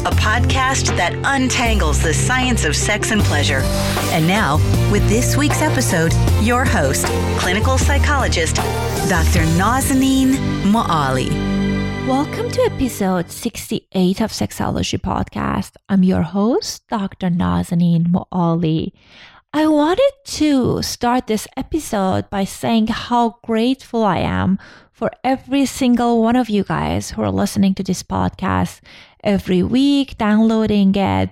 a podcast that untangles the science of sex and pleasure. And now, with this week's episode, your host, clinical psychologist, Dr. Nazanin Moali. Welcome to episode 68 of Sexology Podcast. I'm your host, Dr. Nazanin Moali. I wanted to start this episode by saying how grateful I am for every single one of you guys who are listening to this podcast every week, downloading it.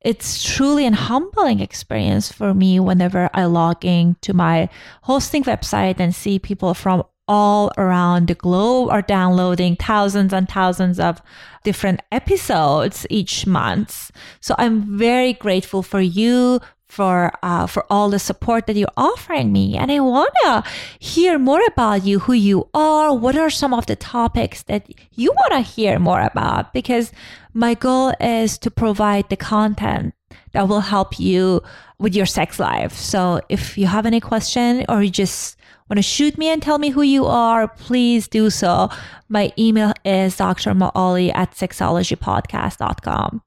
It's truly an humbling experience for me whenever I log in to my hosting website and see people from all around the globe are downloading thousands and thousands of different episodes each month. So I'm very grateful for you, for uh, for all the support that you're offering me. And i want to hear more about you who you are what are some of the topics that you want to hear more about? Because my goal is to provide the content that will help you with your sex life. So if you have any question or you just want to shoot me and tell me who you are please do so. My email is drmoali at sexologypodcast.com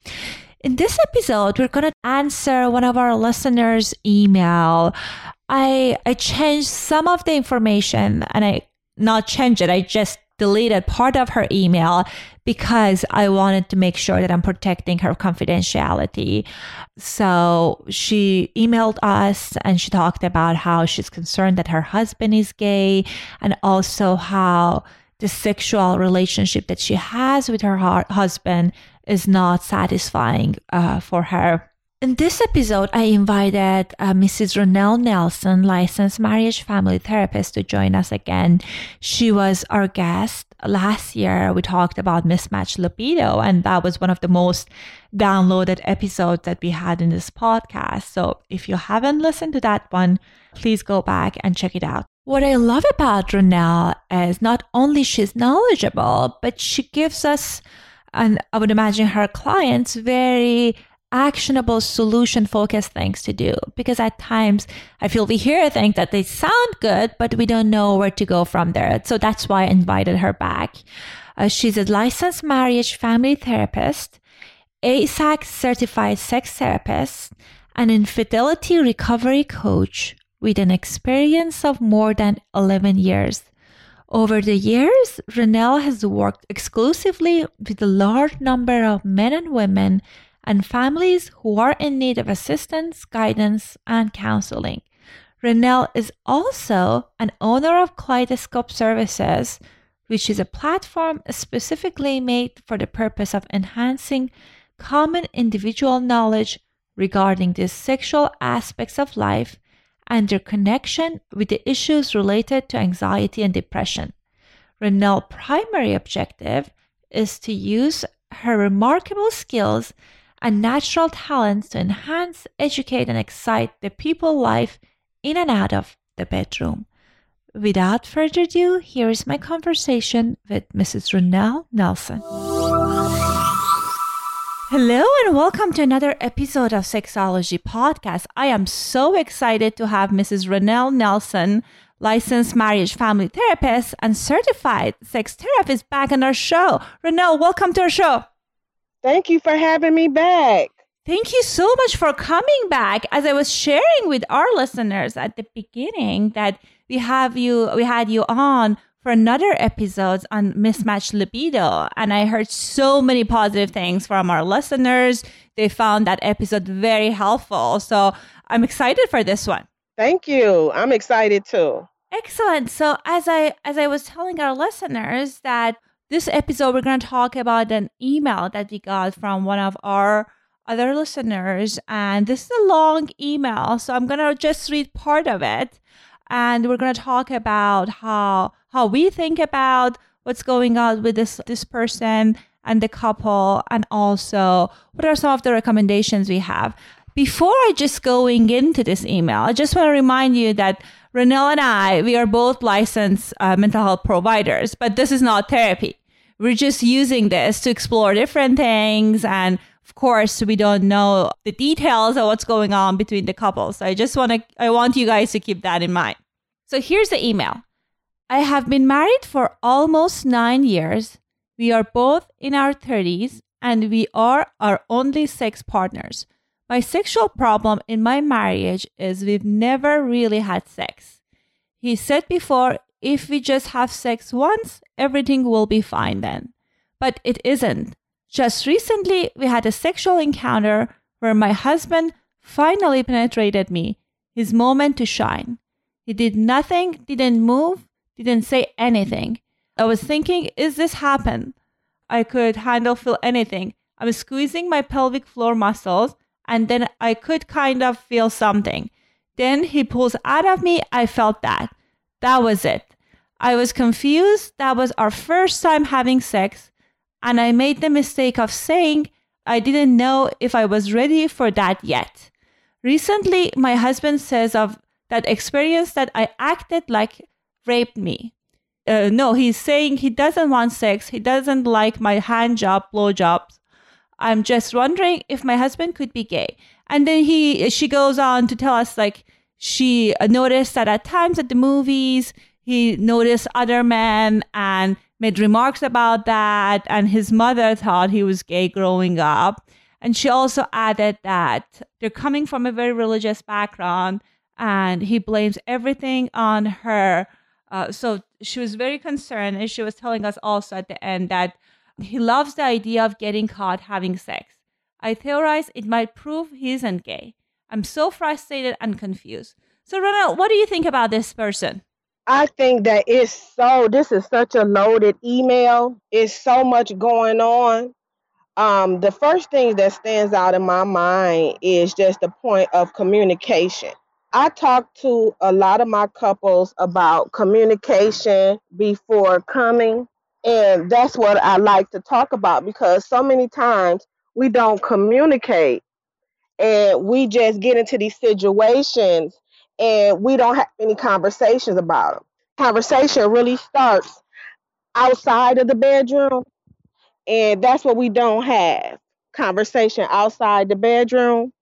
in this episode, we're going to answer one of our listeners' email. I I changed some of the information and I not changed it. I just deleted part of her email because I wanted to make sure that I'm protecting her confidentiality. So she emailed us and she talked about how she's concerned that her husband is gay and also how the sexual relationship that she has with her husband is not satisfying uh, for her. In this episode, I invited uh, Mrs. Ronelle Nelson, licensed marriage family therapist, to join us again. She was our guest last year. We talked about mismatched libido, and that was one of the most downloaded episodes that we had in this podcast. So if you haven't listened to that one, please go back and check it out. What I love about Ronelle is not only she's knowledgeable, but she gives us and I would imagine her clients very actionable solution focused things to do because at times I feel we hear things that they sound good, but we don't know where to go from there. So that's why I invited her back. Uh, she's a licensed marriage family therapist, AASECT certified sex therapist, an infidelity recovery coach with an experience of more than 11 years over the years, Ronelle has worked exclusively with a large number of men and women and families who are in need of assistance, guidance, and counseling. Ronelle is also an owner of Kaleidoscope Services, which is a platform specifically made for the purpose of enhancing common individual knowledge regarding the sexual aspects of life and their connection with the issues related to anxiety and depression. Ronelle's primary objective is to use her remarkable skills and natural talents to enhance, educate, and excite the people life in and out of the bedroom. Without further ado, here is my conversation with Mrs. Ronelle Nelson. Hello and welcome to another episode of Sexology Podcast. I am so excited to have Mrs. Ronelle Nelson, licensed marriage family therapist and certified sex therapist, back on our show. Ronelle, welcome to our show. Thank you for having me back. Thank you so much for coming back. As I was sharing with our listeners at the beginning that we have you we had you on for another episode on mismatched libido and I heard so many positive things from our listeners. They found that episode very helpful. So I'm excited for this one. Thank you. I'm excited too. Excellent. So as I as I was telling our listeners that this episode we're going to talk about an email that we got from one of our other listeners and this is a long email so i'm going to just read part of it and we're going to talk about how how we think about what's going on with this this person and the couple and also what are some of the recommendations we have before i just going into this email i just want to remind you that Ronelle and I, we are both licensed uh, mental health providers, but this is not therapy. We're just using this to explore different things and of course, we don't know the details of what's going on between the couples. So I just want to, I want you guys to keep that in mind. So here's the email. I have been married for almost nine years. We are both in our 30s and we are our only sex partners. My sexual problem in my marriage is we've never really had sex. He said before, if we just have sex once, everything will be fine then. But it isn't. Just recently, we had a sexual encounter where my husband finally penetrated me, his moment to shine. He did nothing, didn't move, didn't say anything. I was thinking, is this happen? I could handle feel anything. I was squeezing my pelvic floor muscles and then I could kind of feel something. Then he pulls out of me. I felt that. That was it. I was confused. That was our first time having sex. And I made the mistake of saying I didn't know if I was ready for that yet. Recently, my husband says of that experience that I acted like raped me. Uh, no, he's saying he doesn't want sex. He doesn't like my hand job, blow jobs. I'm just wondering if my husband could be gay. And then he, she goes on to tell us like she noticed that at times at the movies he noticed other men and made remarks about that, and his mother thought he was gay growing up. And she also added that they're coming from a very religious background, and he blames everything on her. Uh, so she was very concerned, and she was telling us also at the end that he loves the idea of getting caught having sex. I theorize it might prove he isn't gay. I'm so frustrated and confused. So, Ronelle, what do you think about this person? I think that it's so, this is such a loaded email. It's so much going on. Um, the first thing that stands out in my mind is just the point of communication. I talk to a lot of my couples about communication before coming, and that's what I like to talk about because so many times we don't communicate and we just get into these situations and we don't have any conversations about them. Conversation really starts outside of the bedroom, and that's what we don't have. Conversation outside the bedroom.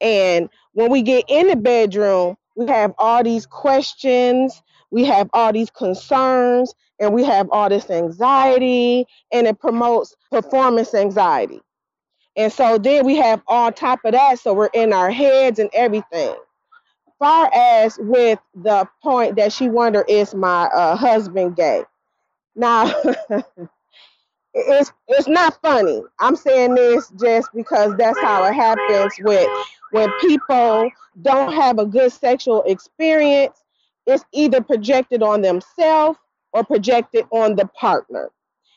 And when we get in the bedroom, we have all these questions, we have all these concerns, and we have all this anxiety, and it promotes performance anxiety. And so then we have on top of that, so we're in our heads and everything far as with the point that she wondered is my uh, husband gay now it's it's not funny i'm saying this just because that's how it happens with when people don't have a good sexual experience it's either projected on themselves or projected on the partner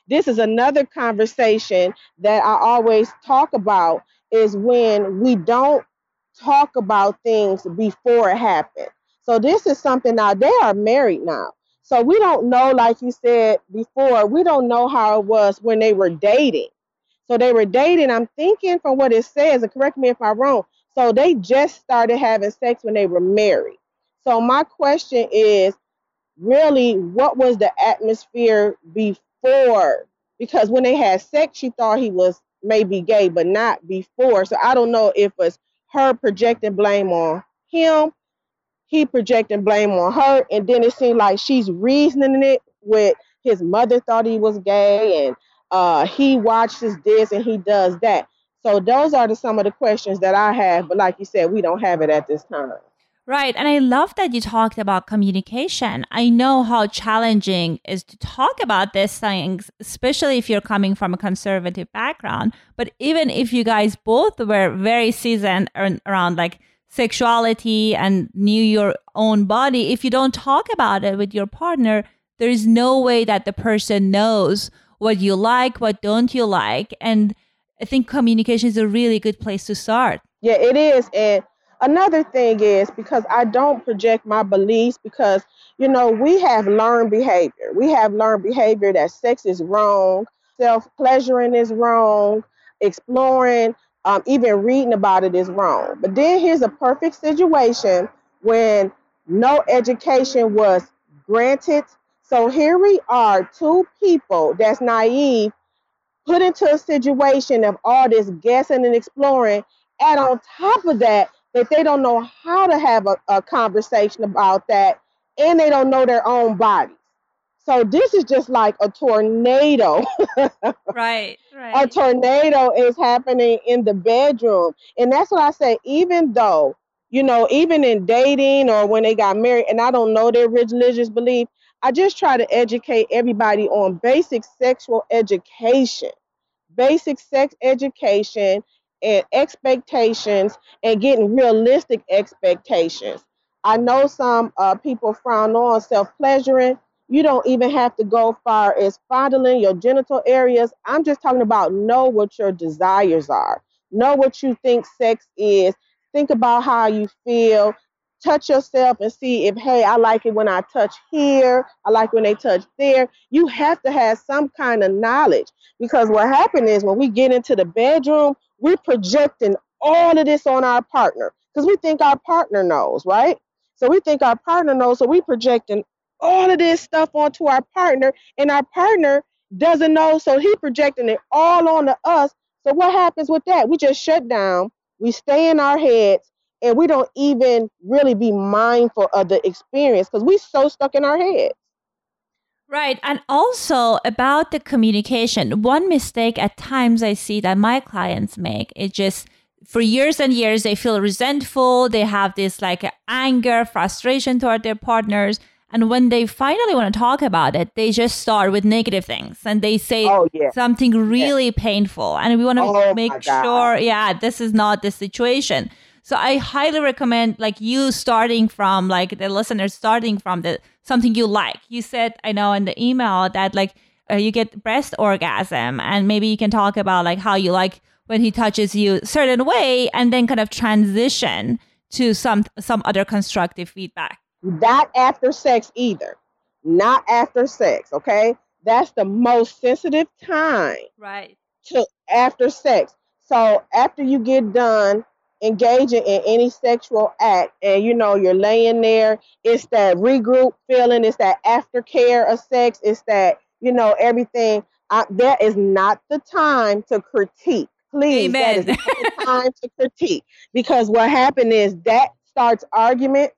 this is another conversation that i always talk about is when we don't talk about things before it happened. So this is something now they are married now. So we don't know, like you said before, we don't know how it was when they were dating. So they were dating. I'm thinking from what it says, and correct me if I'm wrong. So they just started having sex when they were married. So my question is really what was the atmosphere before? Because when they had sex, she thought he was maybe gay, but not before. So I don't know if it's her projecting blame on him, he projecting blame on her, and then it seemed like she's reasoning it with his mother thought he was gay and uh, he watches this and he does that. So those are the, some of the questions that I have, but like you said, we don't have it at this time. Right. And I love that you talked about communication. I know how challenging is to talk about these things, especially if you're coming from a conservative background. But even if you guys both were very seasoned around like sexuality and knew your own body, if you don't talk about it with your partner, there is no way that the person knows what you like, what don't you like. And I think communication is a really good place to start. Yeah, it is. And another thing is because I don't project my beliefs because you know we have learned behavior. We have learned behavior that sex is wrong, self pleasuring is wrong, exploring, um, even reading about it is wrong. But then here's a perfect situation when no education was granted. So here we are, two people that's naive, put into a situation of all this guessing and exploring. And on top of that, that they don't know how to have a, a conversation about that and they don't know their own bodies. So this is just like a tornado. right, right. A tornado is happening in the bedroom. And that's what I say, even though, you know, even in dating or when they got married, and I don't know their religious belief, I just try to educate everybody on basic sexual education. Basic sex education and expectations and getting realistic expectations. I know some uh, people frown on self pleasuring. You don't even have to go far as fondling your genital areas. I'm just talking about know what your desires are, know what you think sex is, think about how you feel, touch yourself and see if, hey, I like it when I touch here, I like when they touch there. You have to have some kind of knowledge because what happens is when we get into the bedroom, we're projecting all of this on our partner because we think our partner knows, right? So we think our partner knows, so we're projecting all of this stuff onto our partner, and our partner doesn't know, so he projecting it all onto us. So what happens with that? We just shut down, we stay in our heads, and we don't even really be mindful of the experience because we so stuck in our heads. Right. And also about the communication, one mistake at times I see that my clients make is just for years and years they feel resentful, they have this like anger, frustration toward their partners. And when they finally want to talk about it, they just start with negative things and they say oh, yeah. something really yeah. painful. And we want to oh, make sure, yeah, this is not the situation. So I highly recommend like you starting from like the listeners starting from the something you like. You said I know in the email that like uh, you get breast orgasm and maybe you can talk about like how you like when he touches you certain way and then kind of transition to some some other constructive feedback. Not after sex either. Not after sex, okay? That's the most sensitive time. Right. To after sex. So after you get done engaging in any sexual act and you know you're laying there it's that regroup feeling it's that aftercare of sex it's that you know everything I, that is not the time to critique please Amen. that is not the time to critique because what happened is that starts arguments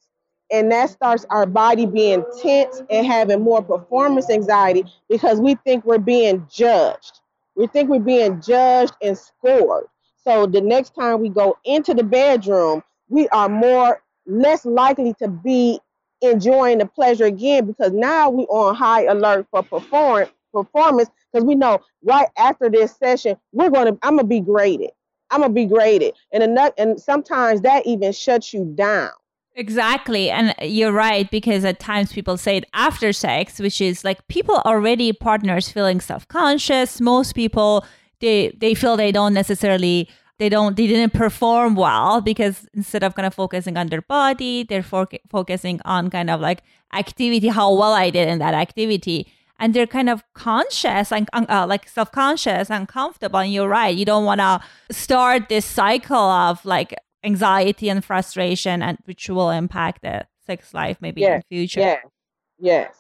and that starts our body being tense and having more performance anxiety because we think we're being judged we think we're being judged and scored so the next time we go into the bedroom, we are more less likely to be enjoying the pleasure again because now we are on high alert for perform performance because we know right after this session we're gonna I'm gonna be graded. I'm gonna be graded, and and sometimes that even shuts you down. Exactly. And you're right, because at times people say it after sex, which is like people already partners feeling self conscious. Most people they they feel they don't necessarily they don't they didn't perform well because instead of kind of focusing on their body they're fo- focusing on kind of like activity how well i did in that activity and they're kind of conscious and uh, like self-conscious and comfortable and you're right you don't want to start this cycle of like anxiety and frustration and which will impact the sex life maybe yes, in the future yes yes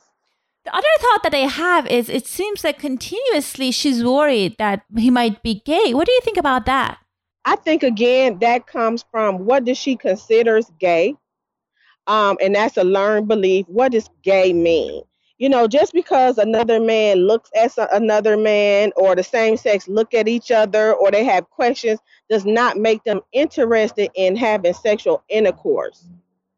the other thought that I have is it seems like continuously she's worried that he might be gay. What do you think about that? I think again that comes from what does she considers gay, um, and that's a learned belief. What does gay mean? You know, just because another man looks at another man or the same sex look at each other or they have questions does not make them interested in having sexual intercourse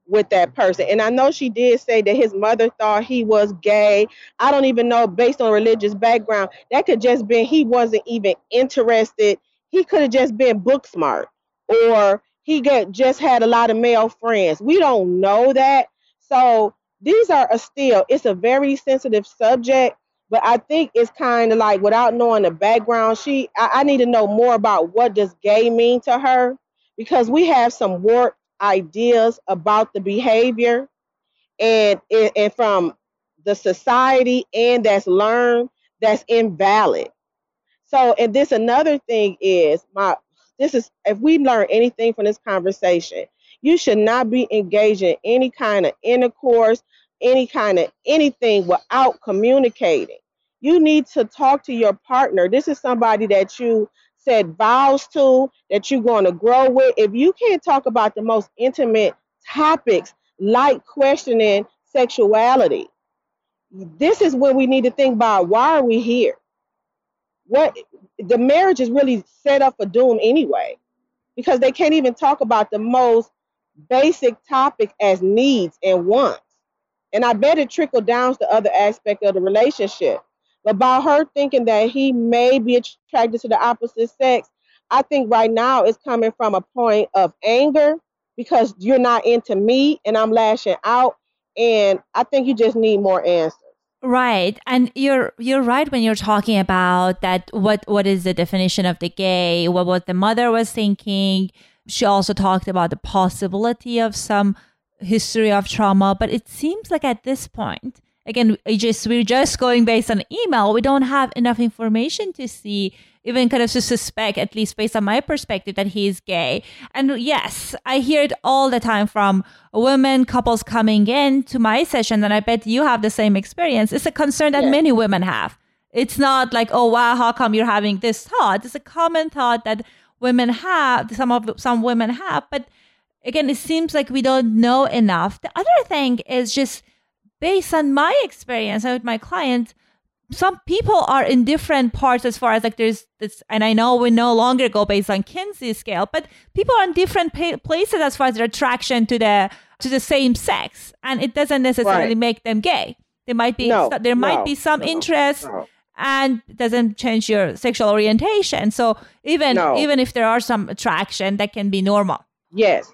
with that person. And I know she did say that his mother thought he was gay. I don't even know based on religious background. That could just be he wasn't even interested he could have just been book smart or he got just had a lot of male friends. We don't know that. So these are a still, it's a very sensitive subject, but I think it's kind of like without knowing the background, she I, I need to know more about what does gay mean to her? Because we have some warped ideas about the behavior and and from the society and that's learned that's invalid. So, and this another thing is my this is if we learn anything from this conversation, you should not be engaged in any kind of intercourse, any kind of anything without communicating. You need to talk to your partner. This is somebody that you said vows to, that you're going to grow with. If you can't talk about the most intimate topics like questioning sexuality, this is when we need to think about why are we here? what the marriage is really set up for doom anyway because they can't even talk about the most basic topic as needs and wants and i bet it trickled down to other aspect of the relationship But by her thinking that he may be attracted to the opposite sex i think right now it's coming from a point of anger because you're not into me and i'm lashing out and i think you just need more answers Right. And you're you're right when you're talking about that what what is the definition of the gay, what what the mother was thinking. She also talked about the possibility of some history of trauma, but it seems like at this point, again, we just we're just going based on email. We don't have enough information to see even kind of to suspect, at least based on my perspective, that he's gay. And yes, I hear it all the time from women, couples coming in to my session, and I bet you have the same experience. It's a concern that many women have. It's not like, oh wow, how come you're having this thought? It's a common thought that women have, some of some women have, but again, it seems like we don't know enough. The other thing is just based on my experience with my clients, some people are in different parts as far as like there's this, and I know we no longer go based on Kinsey scale, but people are in different pa- places as far as their attraction to the to the same sex, and it doesn't necessarily right. make them gay. There might be no, there might no, be some no, interest. And doesn't change your sexual orientation. So even even if there are some attraction, that can be normal. Yes,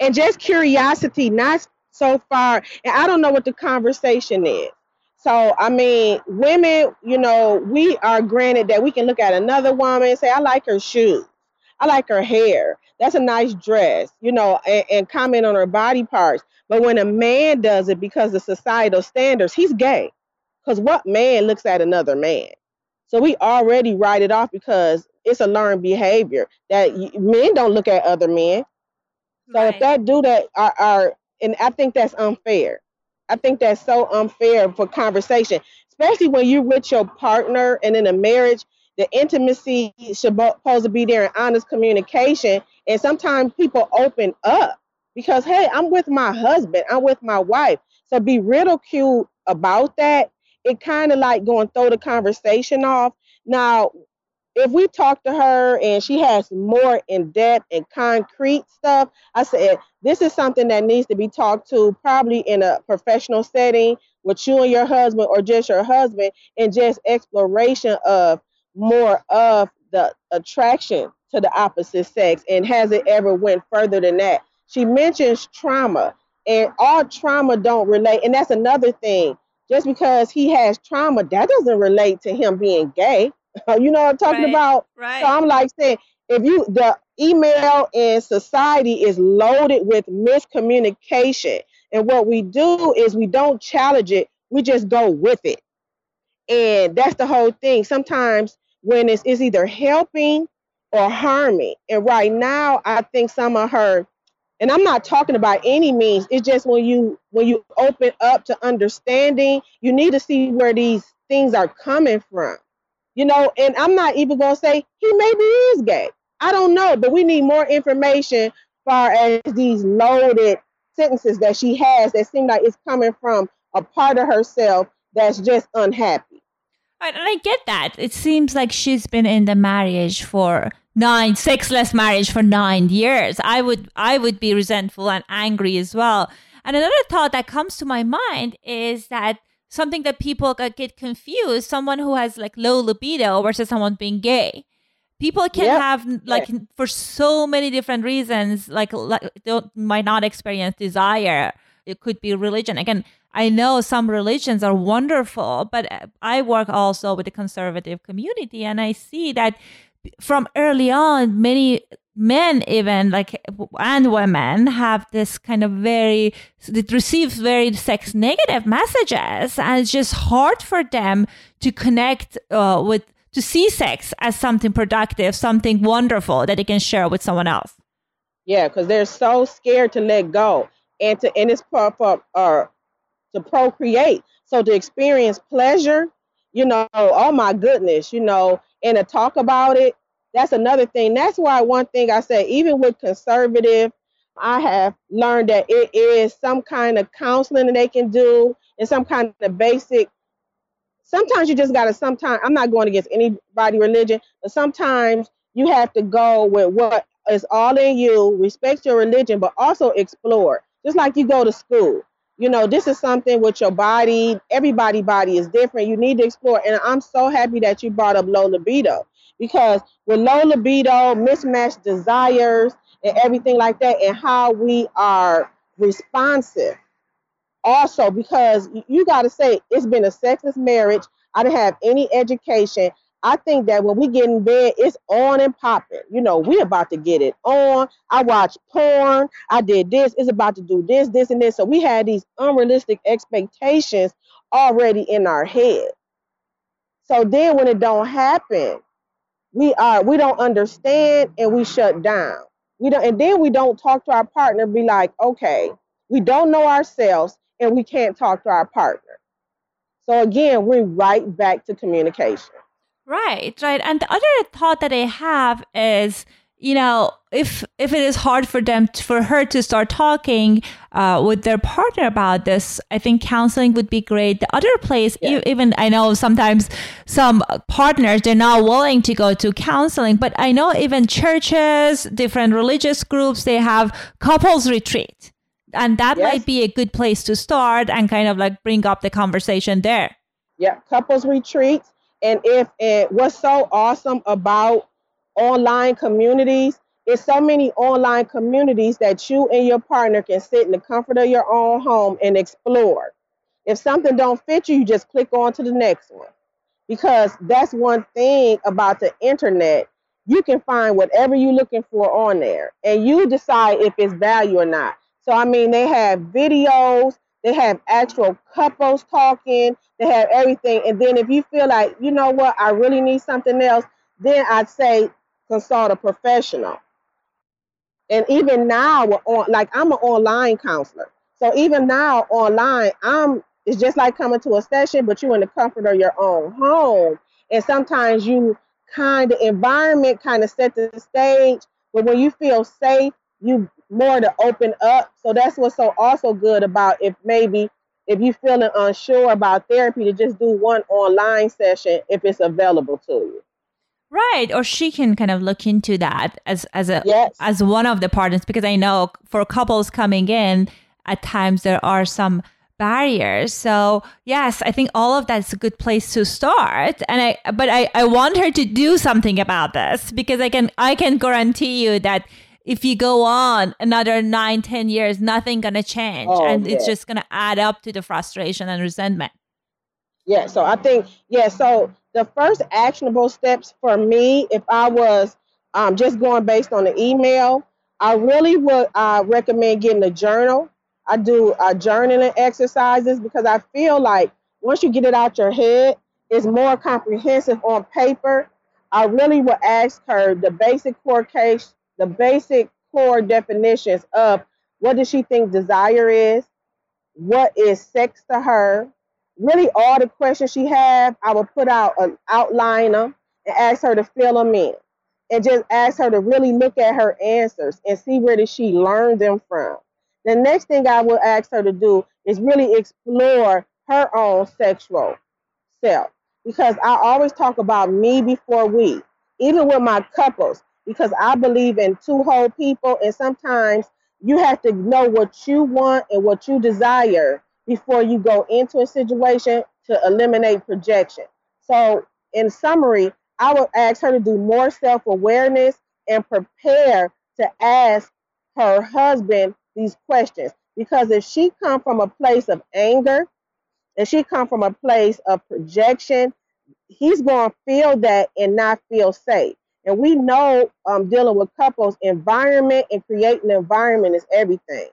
and just curiosity, not so far. And I don't know what the conversation is so, I mean, women, you know, we are granted that we can look at another woman and say, I like her shoes. I like her hair. That's a nice dress, you know, and, and comment on her body parts. But when a man does it because of societal standards, he's gay. Because what man looks at another man? So we already write it off because it's a learned behavior that men don't look at other men. So right. if that do that are, are and I think that's unfair. I think that's so unfair for conversation, especially when you're with your partner and in a marriage. The intimacy should supposed to be there in honest communication, and sometimes people open up because hey, I'm with my husband, I'm with my wife. So be ridiculed about that. It kind of like going throw the conversation off. Now, if we talk to her and she has more in depth and concrete stuff, I said this is something that needs to be talked to probably in a professional setting with you and your husband or just your husband and just exploration of more of the attraction to the opposite sex and has it ever went further than that. She mentions trauma and all trauma don't relate and that's another thing. Just because he has trauma, that doesn't relate to him being gay. you know what I'm talking right, about? Right. So I'm like saying, if you the email in society is loaded with miscommunication and what we do is we don't challenge it we just go with it and that's the whole thing sometimes when it's, it's either helping or harming and right now i think some of her and i'm not talking about any means it's just when you when you open up to understanding you need to see where these things are coming from you know and i'm not even going to say he maybe is gay I don't know, but we need more information far as these loaded sentences that she has that seem like it's coming from a part of herself that's just unhappy. And I get that. It seems like she's been in the marriage for nine, sexless marriage for nine years. I would, I would be resentful and angry as well. And another thought that comes to my mind is that something that people get confused: someone who has like low libido versus someone being gay people can yep. have like yeah. for so many different reasons like, like they might not experience desire it could be religion again i know some religions are wonderful but uh, i work also with the conservative community and i see that from early on many men even like and women have this kind of very they receive very sex negative messages and it's just hard for them to connect uh, with to see sex as something productive, something wonderful that they can share with someone else. Yeah, because they're so scared to let go and to and it's for, for uh, to procreate. So to experience pleasure, you know, oh my goodness, you know, and to talk about it, that's another thing. That's why one thing I say, even with conservative, I have learned that it is some kind of counseling that they can do and some kind of basic sometimes you just gotta sometimes I'm not going against anybody religion, but sometimes you have to go with what is all in you, respect your religion, but also explore. Just like you go to school. You know, this is something with your body. Everybody body is different. You need to explore. And I'm so happy that you brought up low libido because with low libido, mismatched desires, and everything like that, and how we are responsive also because you got to say it's been a sexless marriage. I didn't have any education. I think that when we get in bed, it's on and popping. You know, we about to get it on. I watch porn. I did this. It's about to do this, this, and this. So we had these unrealistic expectations already in our head. So then when it don't happen, we are we don't understand and we shut down. We don't and then we don't talk to our partner, be like, okay, we don't know ourselves and we can't talk to our partner. So again, we're right back to communication. Right, right. And the other thought that I have is, you know, if if it is hard for them to, for her to start talking uh, with their partner about this, I think counseling would be great. The other place, yeah. even I know sometimes some partners they're not willing to go to counseling, but I know even churches, different religious groups, they have couples retreat and that yes. might be a good place to start and kind of like bring up the conversation there yeah couples retreats and if and what's so awesome about online communities is so many online communities that you and your partner can sit in the comfort of your own home and explore. If something don't fit you you just click on to the next one. Because that's one thing about the internet. You can find whatever you're looking for on there and you decide if it's value or not. So, I mean, they have videos, they have actual couples talking, they have everything. And then if you feel like, you know what, I really need something else, then I'd say consult a professional. And even now, we're on, like I'm an online counselor. So even now, online, I'm it's just like coming to a session, but you're in the comfort of your own home. And sometimes you kind of environment kind of set the stage, but when you feel safe, you more to open up. So that's what's so also good about if maybe if you're feeling unsure about therapy to just do one online session if it's available to you. Right, or she can kind of look into that as as a yes. as one of the partners because I know for couples coming in at times there are some barriers. So yes, I think all of that's a good place to start. And I but I, I want her to do something about this because I can I can guarantee you that if you go on another nine, ten years, nothing gonna change, oh, and yeah. it's just gonna add up to the frustration and resentment. Yeah. So I think yeah. So the first actionable steps for me, if I was um, just going based on the email, I really would uh, recommend getting a journal. I do uh, journaling exercises because I feel like once you get it out your head, it's more comprehensive on paper. I really would ask her the basic core case, the basic core definitions of what does she think desire is, what is sex to her, really all the questions she have. I would put out an outliner and ask her to fill them in and just ask her to really look at her answers and see where did she learn them from. The next thing I will ask her to do is really explore her own sexual self because I always talk about me before we, even with my couples, because I believe in two whole people and sometimes you have to know what you want and what you desire before you go into a situation to eliminate projection. So, in summary, I would ask her to do more self awareness and prepare to ask her husband these questions. Because if she come from a place of anger, and she come from a place of projection, he's going to feel that and not feel safe. And we know um, dealing with couples, environment and creating environment is everything.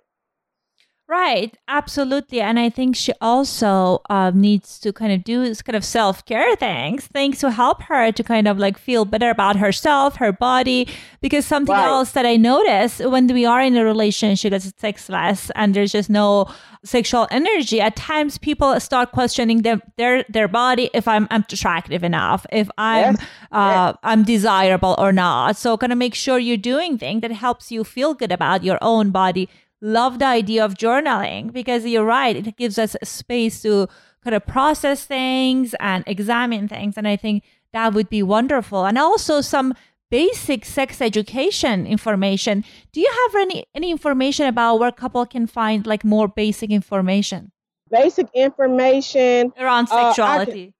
Right, absolutely. And I think she also uh, needs to kind of do this kind of self care things, things to help her to kind of like feel better about herself, her body. Because something right. else that I notice when we are in a relationship that's sexless and there's just no sexual energy, at times people start questioning their their, their body if I'm, I'm attractive enough, if I'm yes. Uh, yes. I'm desirable or not. So kind of make sure you're doing things that helps you feel good about your own body love the idea of journaling because you're right. It gives us a space to kind of process things and examine things. And I think that would be wonderful. And also some basic sex education information. Do you have any, any information about where couple can find like more basic information? Basic information around sexuality.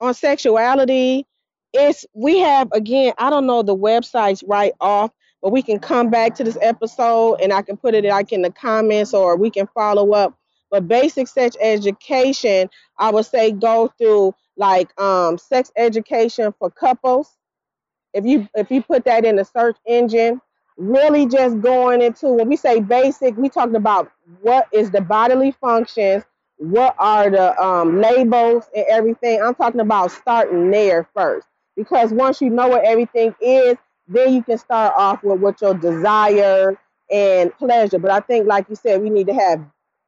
Uh, on sexuality. It's we have again, I don't know the websites right off, but we can come back to this episode and I can put it like in the comments or we can follow up. But basic sex education, I would say go through like um, sex education for couples. If you if you put that in the search engine, really just going into when we say basic, we talking about what is the bodily functions, what are the um, labels and everything. I'm talking about starting there first because once you know what everything is, then you can start off with what your desire and pleasure. But I think, like you said, we need to have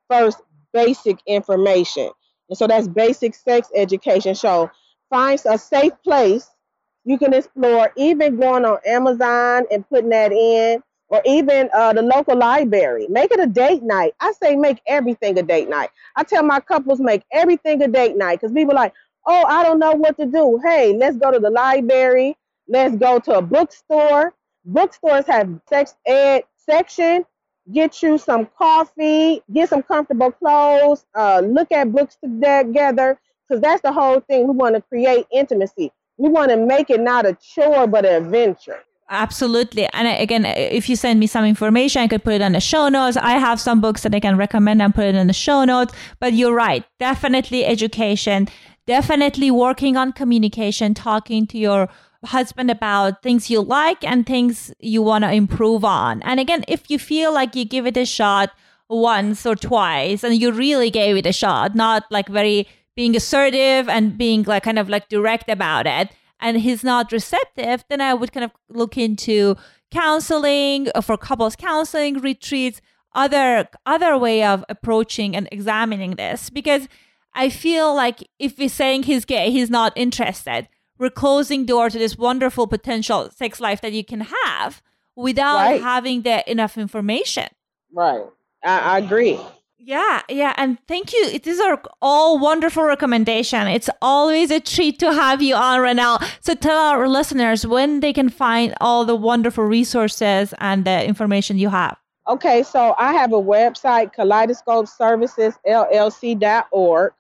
first basic information. And so that's basic sex education. So find a safe place you can explore, even going on Amazon and putting that in, or even uh, the local library. Make it a date night. I say make everything a date night. I tell my couples make everything a date night because people like, oh, I don't know what to do. Hey, let's go to the library Let's go to a bookstore. Bookstores have sex ed section. Get you some coffee, get some comfortable clothes, uh, look at books together, because that's the whole thing. We want to create intimacy. We want to make it not a chore, but an adventure. Absolutely. And again, if you send me some information, I could put it on the show notes. I have some books that I can recommend and put it in the show notes. But you're right. Definitely education. Definitely working on communication, talking to your husband about things you like and things you want to improve on. And again, if you feel like you give it a shot once or twice and you really gave it a shot, not like very being assertive and being like kind of like direct about it, and he's not receptive, then I would kind of look into counseling uh, for couples counseling retreats, other other way of approaching and examining this because I feel like if he's saying he's gay, he's not interested we're closing door to this wonderful potential sex life that you can have without right. having the enough information. Right. I, I agree. Yeah, yeah, and thank you. These are all wonderful recommendations. It's always a treat to have you on, Ronelle. So tell our listeners when they can find all the wonderful resources and the information you have. Okay, so I have a website, kaleidoscope services llc.org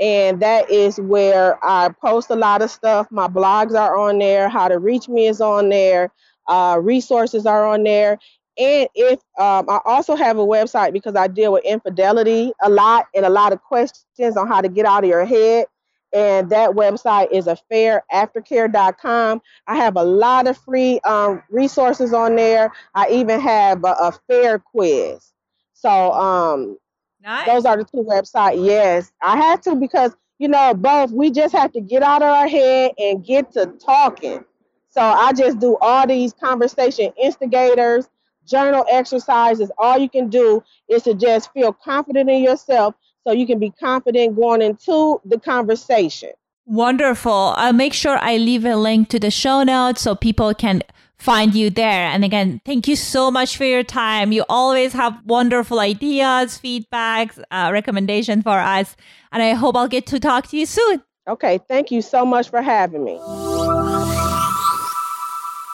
and that is where I post a lot of stuff. My blogs are on there. How to reach me is on there. Uh, resources are on there. And if um, I also have a website because I deal with infidelity a lot and a lot of questions on how to get out of your head. and that website is affairaftercare.com. I have a lot of free um, resources on there. I even have a, a fair quiz. So um, nice. those are the two websites. Yes, I had to because you know both. We just have to get out of our head and get to talking. So I just do all these conversation instigators, journal exercises. All you can do is to just feel confident in yourself so you can be confident going into the conversation. Wonderful. I'll make sure I leave a link to the show notes so people can find you there. And again, thank you so much for your time. You always have wonderful ideas, feedbacks, uh, recommendation for us. And I hope I'll get to talk to you soon. Okay. Thank you so much for having me.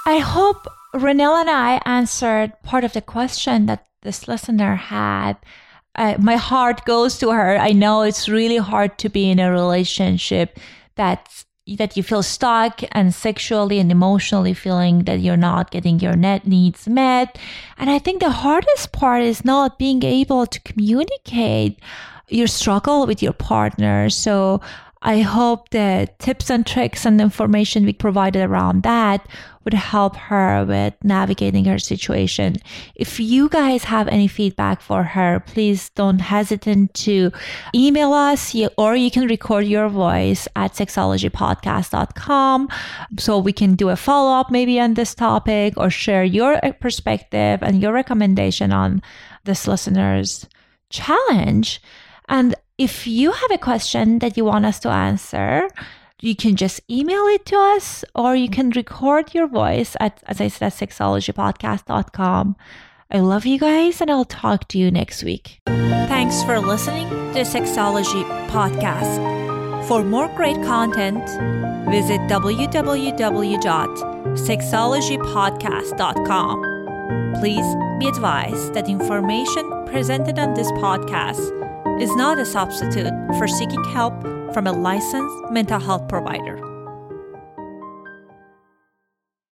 I hope Ronelle and I answered part of the question that this listener had uh, my heart goes to her. I know it's really hard to be in a relationship that that you feel stuck and sexually and emotionally feeling that you're not getting your net needs met. And I think the hardest part is not being able to communicate your struggle with your partner. So I hope the tips and tricks and information we provided around that would help her with navigating her situation. If you guys have any feedback for her, please don't hesitate to email us or you can record your voice at sexologypodcast.com so we can do a follow up maybe on this topic or share your uh, perspective and your recommendation on this listener's challenge. And if you have a question that you want us to answer, you can just email it to us or you can record your voice at, as I said, sexologypodcast.com. I love you guys and I'll talk to you next week. Thanks for listening to Sexology Podcast. For more great content, visit www.sexologypodcast.com. Please be advised that information presented on this podcast is not a substitute for seeking help from a licensed mental health provider.